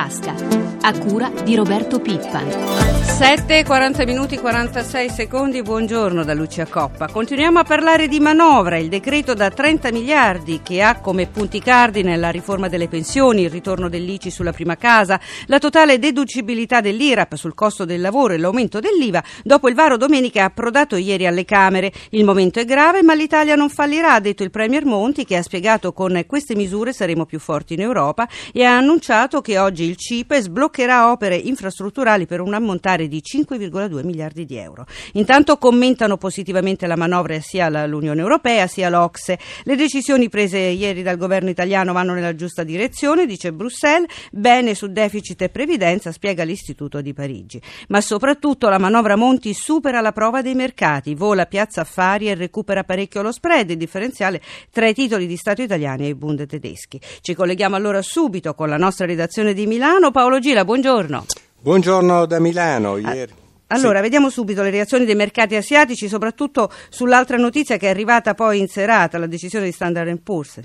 tasca, a cura di Roberto Pippan. 7.40 minuti 46 secondi, buongiorno da Lucia Coppa. Continuiamo a parlare di manovra, il decreto da 30 miliardi che ha come punti cardine la riforma delle pensioni, il ritorno dell'ICI sulla prima casa, la totale deducibilità dell'IRAP sul costo del lavoro e l'aumento dell'IVA, dopo il varo domenica approdato ieri alle Camere. Il momento è grave ma l'Italia non fallirà, ha detto il Premier Monti che ha spiegato con queste misure saremo più forti in Europa e ha annunciato che oggi il CIPE sbloccherà opere infrastrutturali per un ammontare di 5,2 miliardi di euro. Intanto commentano positivamente la manovra sia l'Unione Europea sia l'Ocse. Le decisioni prese ieri dal governo italiano vanno nella giusta direzione, dice Bruxelles, bene su deficit e previdenza, spiega l'Istituto di Parigi. Ma soprattutto la manovra Monti supera la prova dei mercati, vola piazza affari e recupera parecchio lo spread, il differenziale tra i titoli di Stato italiani e i bund tedeschi. Ci colleghiamo allora subito con la nostra redazione di Milano. Paolo Gila, buongiorno. Buongiorno da Milano. Ieri. Allora, sì. vediamo subito le reazioni dei mercati asiatici, soprattutto sull'altra notizia che è arrivata poi in serata, la decisione di Standard Poor's.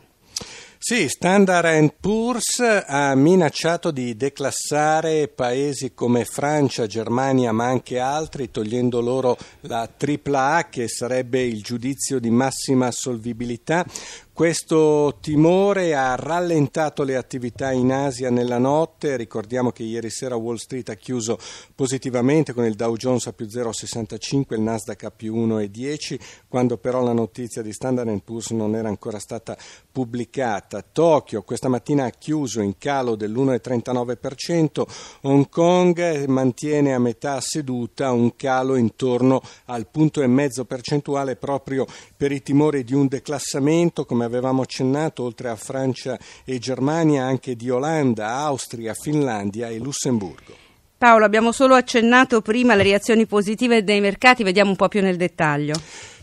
Sì, Standard Poor's ha minacciato di declassare paesi come Francia, Germania, ma anche altri, togliendo loro la AAA, che sarebbe il giudizio di massima solvibilità, questo timore ha rallentato le attività in Asia nella notte, ricordiamo che ieri sera Wall Street ha chiuso positivamente con il Dow Jones a più 0,65 il Nasdaq a più 1,10, quando però la notizia di Standard Poor's non era ancora stata pubblicata. Tokyo questa mattina ha chiuso in calo dell'1,39%, Hong Kong mantiene a metà seduta un calo intorno al punto e mezzo percentuale proprio per i timori di un declassamento come avevamo accennato, oltre a Francia e Germania, anche di Olanda, Austria, Finlandia e Lussemburgo. Paolo, abbiamo solo accennato prima le reazioni positive dei mercati, vediamo un po' più nel dettaglio.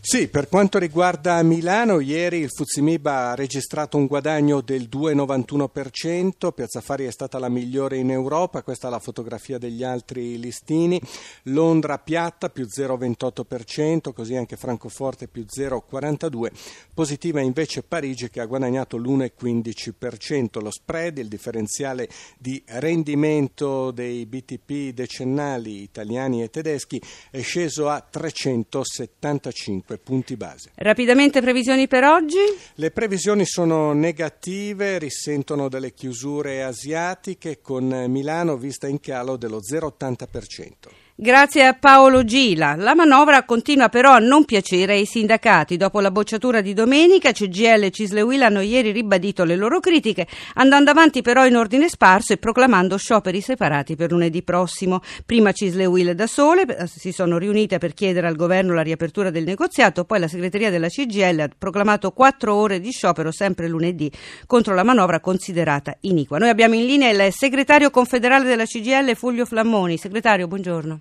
Sì, per quanto riguarda Milano, ieri il Fuzimib ha registrato un guadagno del 2,91%, Piazza Fari è stata la migliore in Europa, questa è la fotografia degli altri listini, Londra piatta più 0,28%, così anche Francoforte più 0,42%, positiva invece Parigi che ha guadagnato l'1,15%, lo spread, il differenziale di rendimento dei BTP decennali italiani e tedeschi è sceso a 375 5 punti base. Rapidamente previsioni per oggi? Le previsioni sono negative, risentono delle chiusure asiatiche con Milano vista in calo dello 0,80%. Grazie a Paolo Gila. La manovra continua però a non piacere ai sindacati. Dopo la bocciatura di domenica, CGL e Cislewil hanno ieri ribadito le loro critiche, andando avanti però in ordine sparso e proclamando scioperi separati per lunedì prossimo. Prima Cislewil da sole eh, si sono riunite per chiedere al governo la riapertura del negoziato, poi la segreteria della CGL ha proclamato quattro ore di sciopero sempre lunedì contro la manovra considerata iniqua. Noi abbiamo in linea il segretario confederale della CGL, Fulvio Flammoni. Segretario, buongiorno.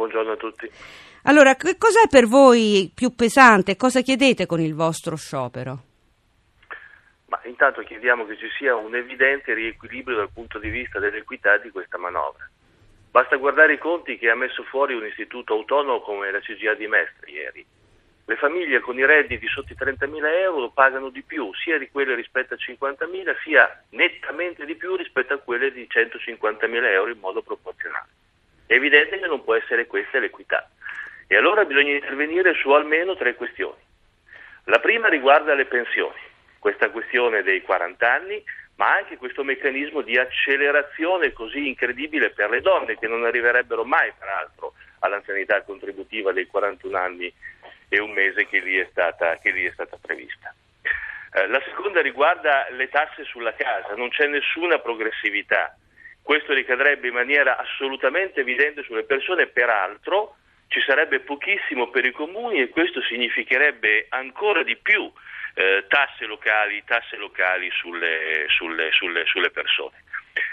Buongiorno a tutti. Allora, che cos'è per voi più pesante? Cosa chiedete con il vostro sciopero? Ma intanto chiediamo che ci sia un evidente riequilibrio dal punto di vista dell'equità di questa manovra. Basta guardare i conti che ha messo fuori un istituto autonomo come la CGA di Mestre ieri. Le famiglie con i redditi sotto i 30.000 euro pagano di più, sia di quelle rispetto a 50.000, sia nettamente di più rispetto a quelle di 150.000 euro in modo proporzionale. È evidente che non può essere questa l'equità. E allora bisogna intervenire su almeno tre questioni. La prima riguarda le pensioni, questa questione dei 40 anni, ma anche questo meccanismo di accelerazione così incredibile per le donne che non arriverebbero mai, peraltro, all'anzianità contributiva dei 41 anni e un mese che lì è stata, lì è stata prevista. Eh, la seconda riguarda le tasse sulla casa, non c'è nessuna progressività questo ricadrebbe in maniera assolutamente evidente sulle persone, peraltro ci sarebbe pochissimo per i comuni e questo significherebbe ancora di più eh, tasse locali, tasse locali sulle, sulle, sulle, sulle persone.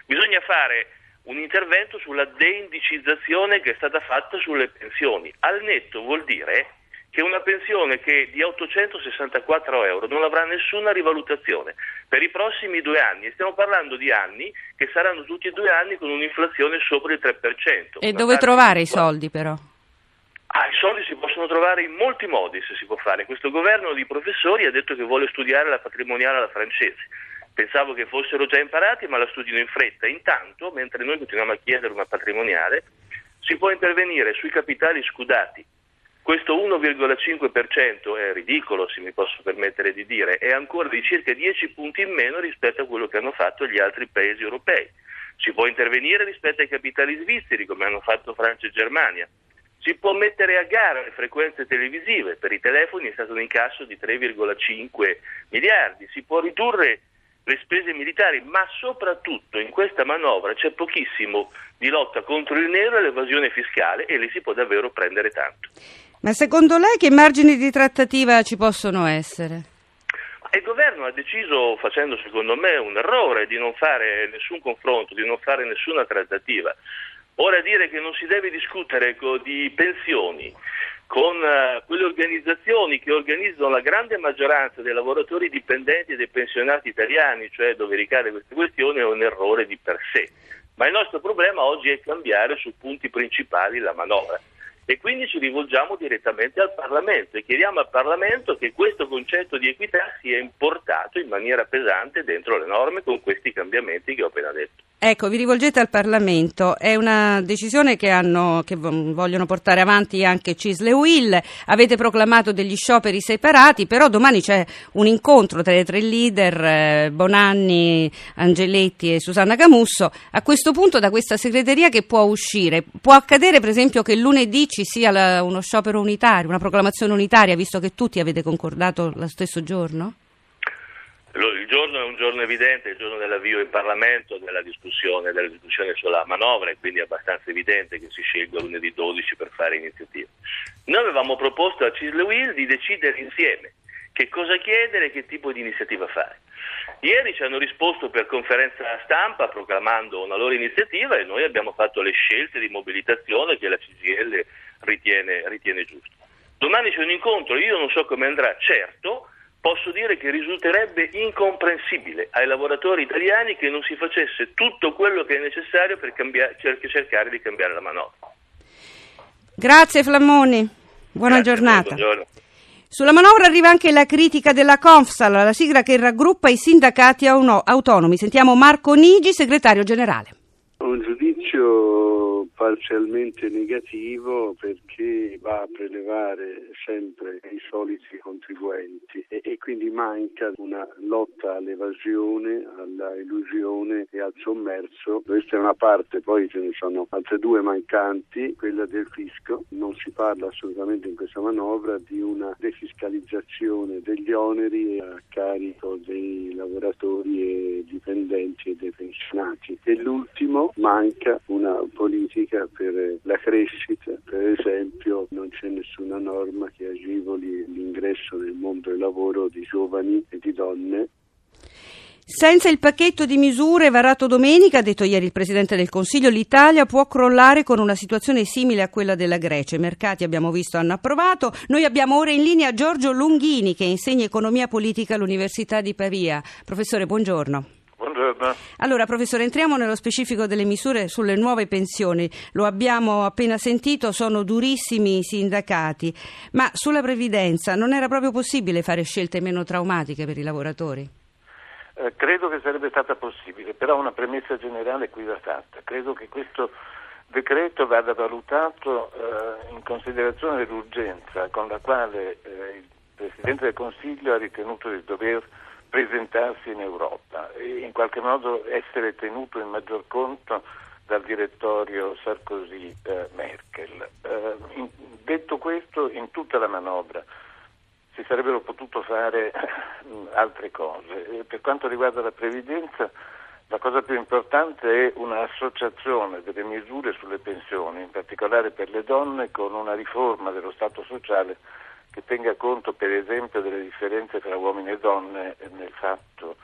Bisogna fare un intervento sulla deindicizzazione che è stata fatta sulle pensioni. Al netto vuol dire che una pensione che di 864 euro non avrà nessuna rivalutazione per i prossimi due anni, e stiamo parlando di anni che saranno tutti e due anni con un'inflazione sopra il 3%. E dove trovare i soldi però? Ah, I soldi si possono trovare in molti modi se si può fare. Questo governo di professori ha detto che vuole studiare la patrimoniale alla francese Pensavo che fossero già imparati, ma la studiano in fretta. Intanto, mentre noi continuiamo a chiedere una patrimoniale, si può intervenire sui capitali scudati. Questo 1,5% è ridicolo, se mi posso permettere di dire, è ancora di circa 10 punti in meno rispetto a quello che hanno fatto gli altri paesi europei. Si può intervenire rispetto ai capitali svizzeri, come hanno fatto Francia e Germania. Si può mettere a gara le frequenze televisive, per i telefoni è stato un incasso di 3,5 miliardi, si può ridurre le spese militari, ma soprattutto in questa manovra c'è pochissimo di lotta contro il nero e l'evasione fiscale e lì si può davvero prendere tanto. Ma secondo lei che margini di trattativa ci possono essere? Il governo ha deciso, facendo secondo me un errore, di non fare nessun confronto, di non fare nessuna trattativa. Ora dire che non si deve discutere di pensioni con uh, quelle organizzazioni che organizzano la grande maggioranza dei lavoratori dipendenti e dei pensionati italiani, cioè dove ricade queste questioni, è un errore di per sé. Ma il nostro problema oggi è cambiare su punti principali la manovra e quindi ci rivolgiamo direttamente al Parlamento e chiediamo al Parlamento che questo concetto di equità sia importato in maniera pesante dentro le norme con questi cambiamenti che ho appena detto. Ecco, vi rivolgete al Parlamento, è una decisione che, hanno, che vogliono portare avanti anche Cisle Will, avete proclamato degli scioperi separati, però domani c'è un incontro tra i tre leader, eh, Bonanni, Angeletti e Susanna Camusso, a questo punto da questa segreteria che può uscire? Può accadere per esempio che lunedì ci sia uno sciopero unitario, una proclamazione unitaria, visto che tutti avete concordato lo stesso giorno? Il giorno è un giorno evidente, il giorno dell'avvio in Parlamento della discussione, della discussione sulla manovra e quindi è abbastanza evidente che si scelga lunedì 12 per fare iniziative. Noi avevamo proposto a Cisle Will di decidere insieme che cosa chiedere e che tipo di iniziativa fare. Ieri ci hanno risposto per conferenza stampa proclamando una loro iniziativa e noi abbiamo fatto le scelte di mobilitazione che la CGL ritiene, ritiene giuste. Domani c'è un incontro, io non so come andrà, certo posso dire che risulterebbe incomprensibile ai lavoratori italiani che non si facesse tutto quello che è necessario per cambiare, cercare di cambiare la manovra. Grazie Flammoni, buona Grazie, giornata. Buongiorno. Sulla manovra arriva anche la critica della Confsal, la sigla che raggruppa i sindacati autonomi. Sentiamo Marco Nigi, segretario generale. Un giudizio parzialmente negativo perché va a prelevare sempre i soliti contribuenti e, e, quindi manca una lotta all'evasione, alla illusione e al sommerso. Questa è una parte, poi ce ne sono altre due mancanti, quella del fisco. Non si parla assolutamente in questa manovra di una defiscalizzazione degli oneri a carico dei lavoratori e dipendenti e dei pensionati. E l'ultimo manca una politica politica per la crescita, per esempio non c'è nessuna norma che agevoli l'ingresso nel mondo del lavoro di giovani e di donne senza il pacchetto di misure varato domenica, ha detto ieri il Presidente del Consiglio, l'Italia può crollare con una situazione simile a quella della Grecia. I mercati, abbiamo visto, hanno approvato. Noi abbiamo ora in linea Giorgio Lunghini, che insegna economia politica all'Università di Pavia. Professore, buongiorno. Buongiorno. Allora, professore, entriamo nello specifico delle misure sulle nuove pensioni. Lo abbiamo appena sentito, sono durissimi i sindacati, ma sulla previdenza non era proprio possibile fare scelte meno traumatiche per i lavoratori? Eh, credo che sarebbe stata possibile, però una premessa generale qui va fatta. Credo che questo decreto vada valutato eh, in considerazione dell'urgenza con la quale eh, il Presidente del Consiglio ha ritenuto di dover presentarsi in Europa e in qualche modo essere tenuto in maggior conto dal direttorio Sarkozy-Merkel. Eh, detto questo, in tutta la manovra si sarebbero potute fare altre cose. per quanto riguarda la previdenza, la cosa più importante è un'associazione delle misure sulle pensioni, in particolare per le donne, con una riforma dello Stato sociale che tenga conto per esempio delle differenze tra uomini e donne nel fatto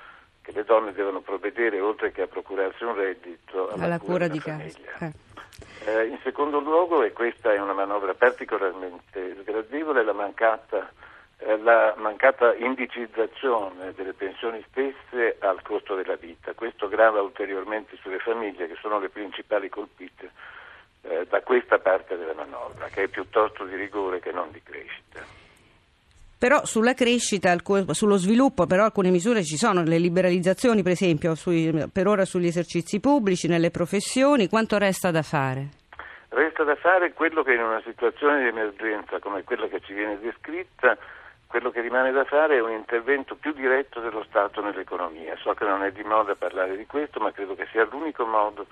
che le donne devono provvedere oltre che a procurarsi un reddito alla, alla cura, cura di casa. Eh. Eh, in secondo luogo, e questa è una manovra particolarmente sgradevole, la mancata, eh, la mancata indicizzazione delle pensioni stesse al costo della vita. Questo grava ulteriormente sulle famiglie che sono le principali colpite eh, da questa parte della manovra, che è piuttosto di rigore che non di crescita. Però sulla crescita, sullo sviluppo, però alcune misure ci sono, le liberalizzazioni per esempio sui, per ora sugli esercizi pubblici, nelle professioni, quanto resta da fare? Resta da fare quello che in una situazione di emergenza come quella che ci viene descritta quello che rimane da fare è un intervento più diretto dello Stato nell'economia. So che non è di moda parlare di questo, ma credo che sia l'unico modo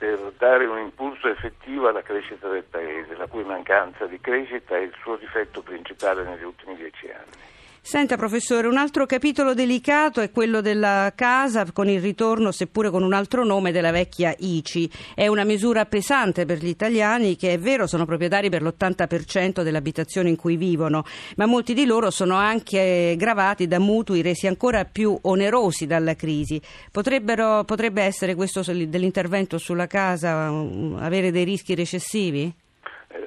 per dare un impulso effettivo alla crescita del Paese, la cui mancanza di crescita è il suo difetto principale negli ultimi dieci anni. Senta professore, un altro capitolo delicato è quello della casa con il ritorno, seppure con un altro nome, della vecchia ICI. È una misura pesante per gli italiani che è vero sono proprietari per l'80% delle abitazioni in cui vivono, ma molti di loro sono anche gravati da mutui resi ancora più onerosi dalla crisi. potrebbe essere questo dell'intervento sulla casa um, avere dei rischi recessivi?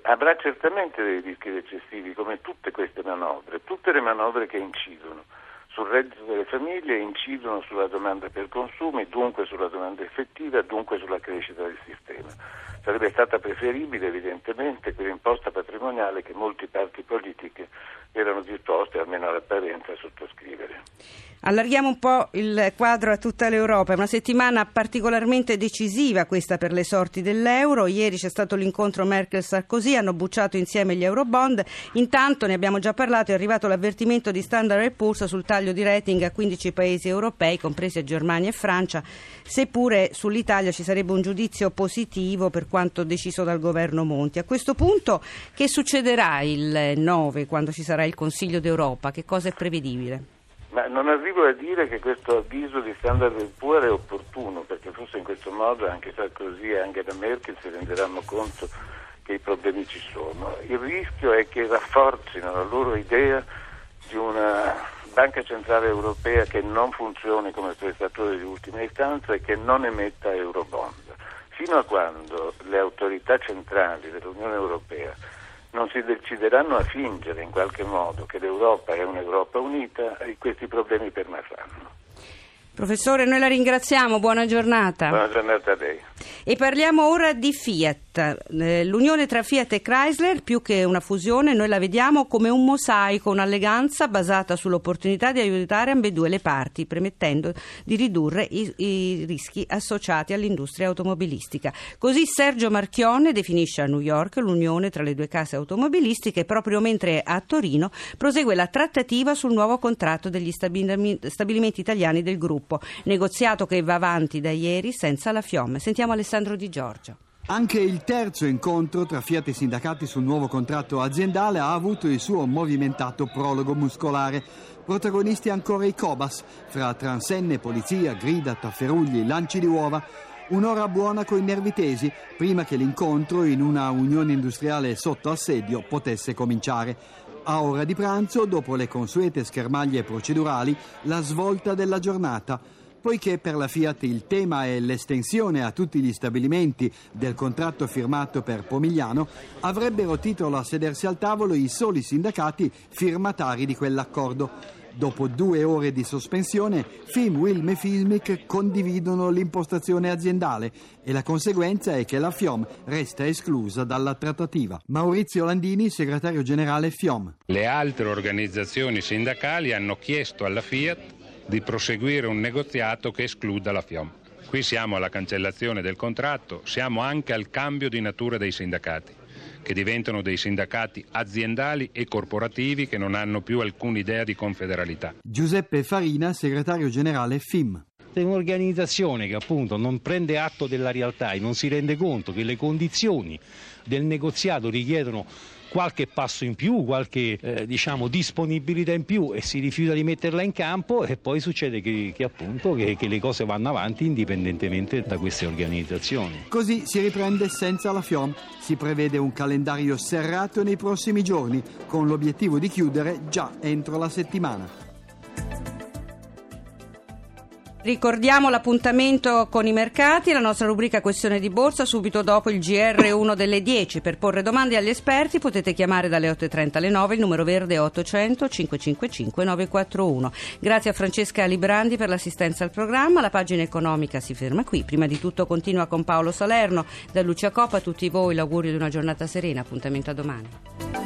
Avrà certamente dei rischi eccessivi come tutte queste manovre, tutte le manovre che incidono sul reddito delle famiglie incidono sulla domanda per consumi, dunque sulla domanda effettiva, dunque sulla crescita del sistema. Sarebbe stata preferibile evidentemente quell'imposta patrimoniale che molti parti politiche erano disposti, almeno all'apparenza, a sottoscrivere. Allarghiamo un po' il quadro a tutta l'Europa. È una settimana particolarmente decisiva questa per le sorti dell'euro. Ieri c'è stato l'incontro Merkel-Sarkozy, hanno bucciato insieme gli eurobond. Intanto, ne abbiamo già parlato, è arrivato l'avvertimento di Standard Poor's sul taglio di rating a 15 paesi europei, compresi Germania e Francia, seppure sull'Italia ci sarebbe un giudizio positivo per quanto deciso dal governo Monti. A questo punto che succederà il 9 quando ci sarà il Consiglio d'Europa? Che cosa è prevedibile? Ma non arrivo a dire che questo avviso di Standard Poor's è opportuno, perché forse in questo modo anche Sarkozy e anche la Merkel si renderanno conto che i problemi ci sono. Il rischio è che rafforzino la loro idea di una banca centrale europea che non funzioni come prestatore di ultima istanza e che non emetta eurobond. Fino a quando le autorità centrali dell'Unione Europea non si decideranno a fingere in qualche modo che l'Europa è un'Europa unita, questi problemi permarranno. Professore, noi la ringraziamo, buona giornata. Buona giornata a lei. E parliamo ora di Fiat. Eh, l'unione tra Fiat e Chrysler, più che una fusione, noi la vediamo come un mosaico, un'alleganza basata sull'opportunità di aiutare ambedue le parti, permettendo di ridurre i, i rischi associati all'industria automobilistica. Così Sergio Marchionne definisce a New York l'unione tra le due case automobilistiche proprio mentre a Torino prosegue la trattativa sul nuovo contratto degli stabilimenti italiani del gruppo, negoziato che va avanti da ieri senza la fiamme. Sentiamo Alessandro Di Giorgio. Anche il terzo incontro tra Fiat e sindacati sul nuovo contratto aziendale ha avuto il suo movimentato prologo muscolare. Protagonisti ancora i Cobas, fra transenne, polizia, grida, tafferugli, lanci di uova. Un'ora buona coi nervi tesi prima che l'incontro in una unione industriale sotto assedio potesse cominciare. A ora di pranzo, dopo le consuete schermaglie procedurali, la svolta della giornata poiché per la Fiat il tema è l'estensione a tutti gli stabilimenti del contratto firmato per Pomigliano, avrebbero titolo a sedersi al tavolo i soli sindacati firmatari di quell'accordo. Dopo due ore di sospensione, FIM, Wilm e Fismic condividono l'impostazione aziendale e la conseguenza è che la FIOM resta esclusa dalla trattativa. Maurizio Landini, segretario generale FIOM. Le altre organizzazioni sindacali hanno chiesto alla Fiat di proseguire un negoziato che escluda la FIOM. Qui siamo alla cancellazione del contratto, siamo anche al cambio di natura dei sindacati, che diventano dei sindacati aziendali e corporativi che non hanno più alcuna idea di confederalità. Giuseppe Farina, segretario generale FIM. Un'organizzazione che appunto non prende atto della realtà e non si rende conto che le condizioni del negoziato richiedono qualche passo in più, qualche eh, diciamo, disponibilità in più e si rifiuta di metterla in campo e poi succede che, che appunto che, che le cose vanno avanti indipendentemente da queste organizzazioni. Così si riprende senza la FIOM. Si prevede un calendario serrato nei prossimi giorni con l'obiettivo di chiudere già entro la settimana. Ricordiamo l'appuntamento con i mercati, la nostra rubrica Questione di Borsa, subito dopo il GR1 delle 10. Per porre domande agli esperti potete chiamare dalle 8.30 alle 9, il numero verde 800 555 941. Grazie a Francesca Librandi per l'assistenza al programma, la pagina economica si ferma qui. Prima di tutto continua con Paolo Salerno, da Lucia Coppa a tutti voi l'augurio di una giornata serena, appuntamento a domani.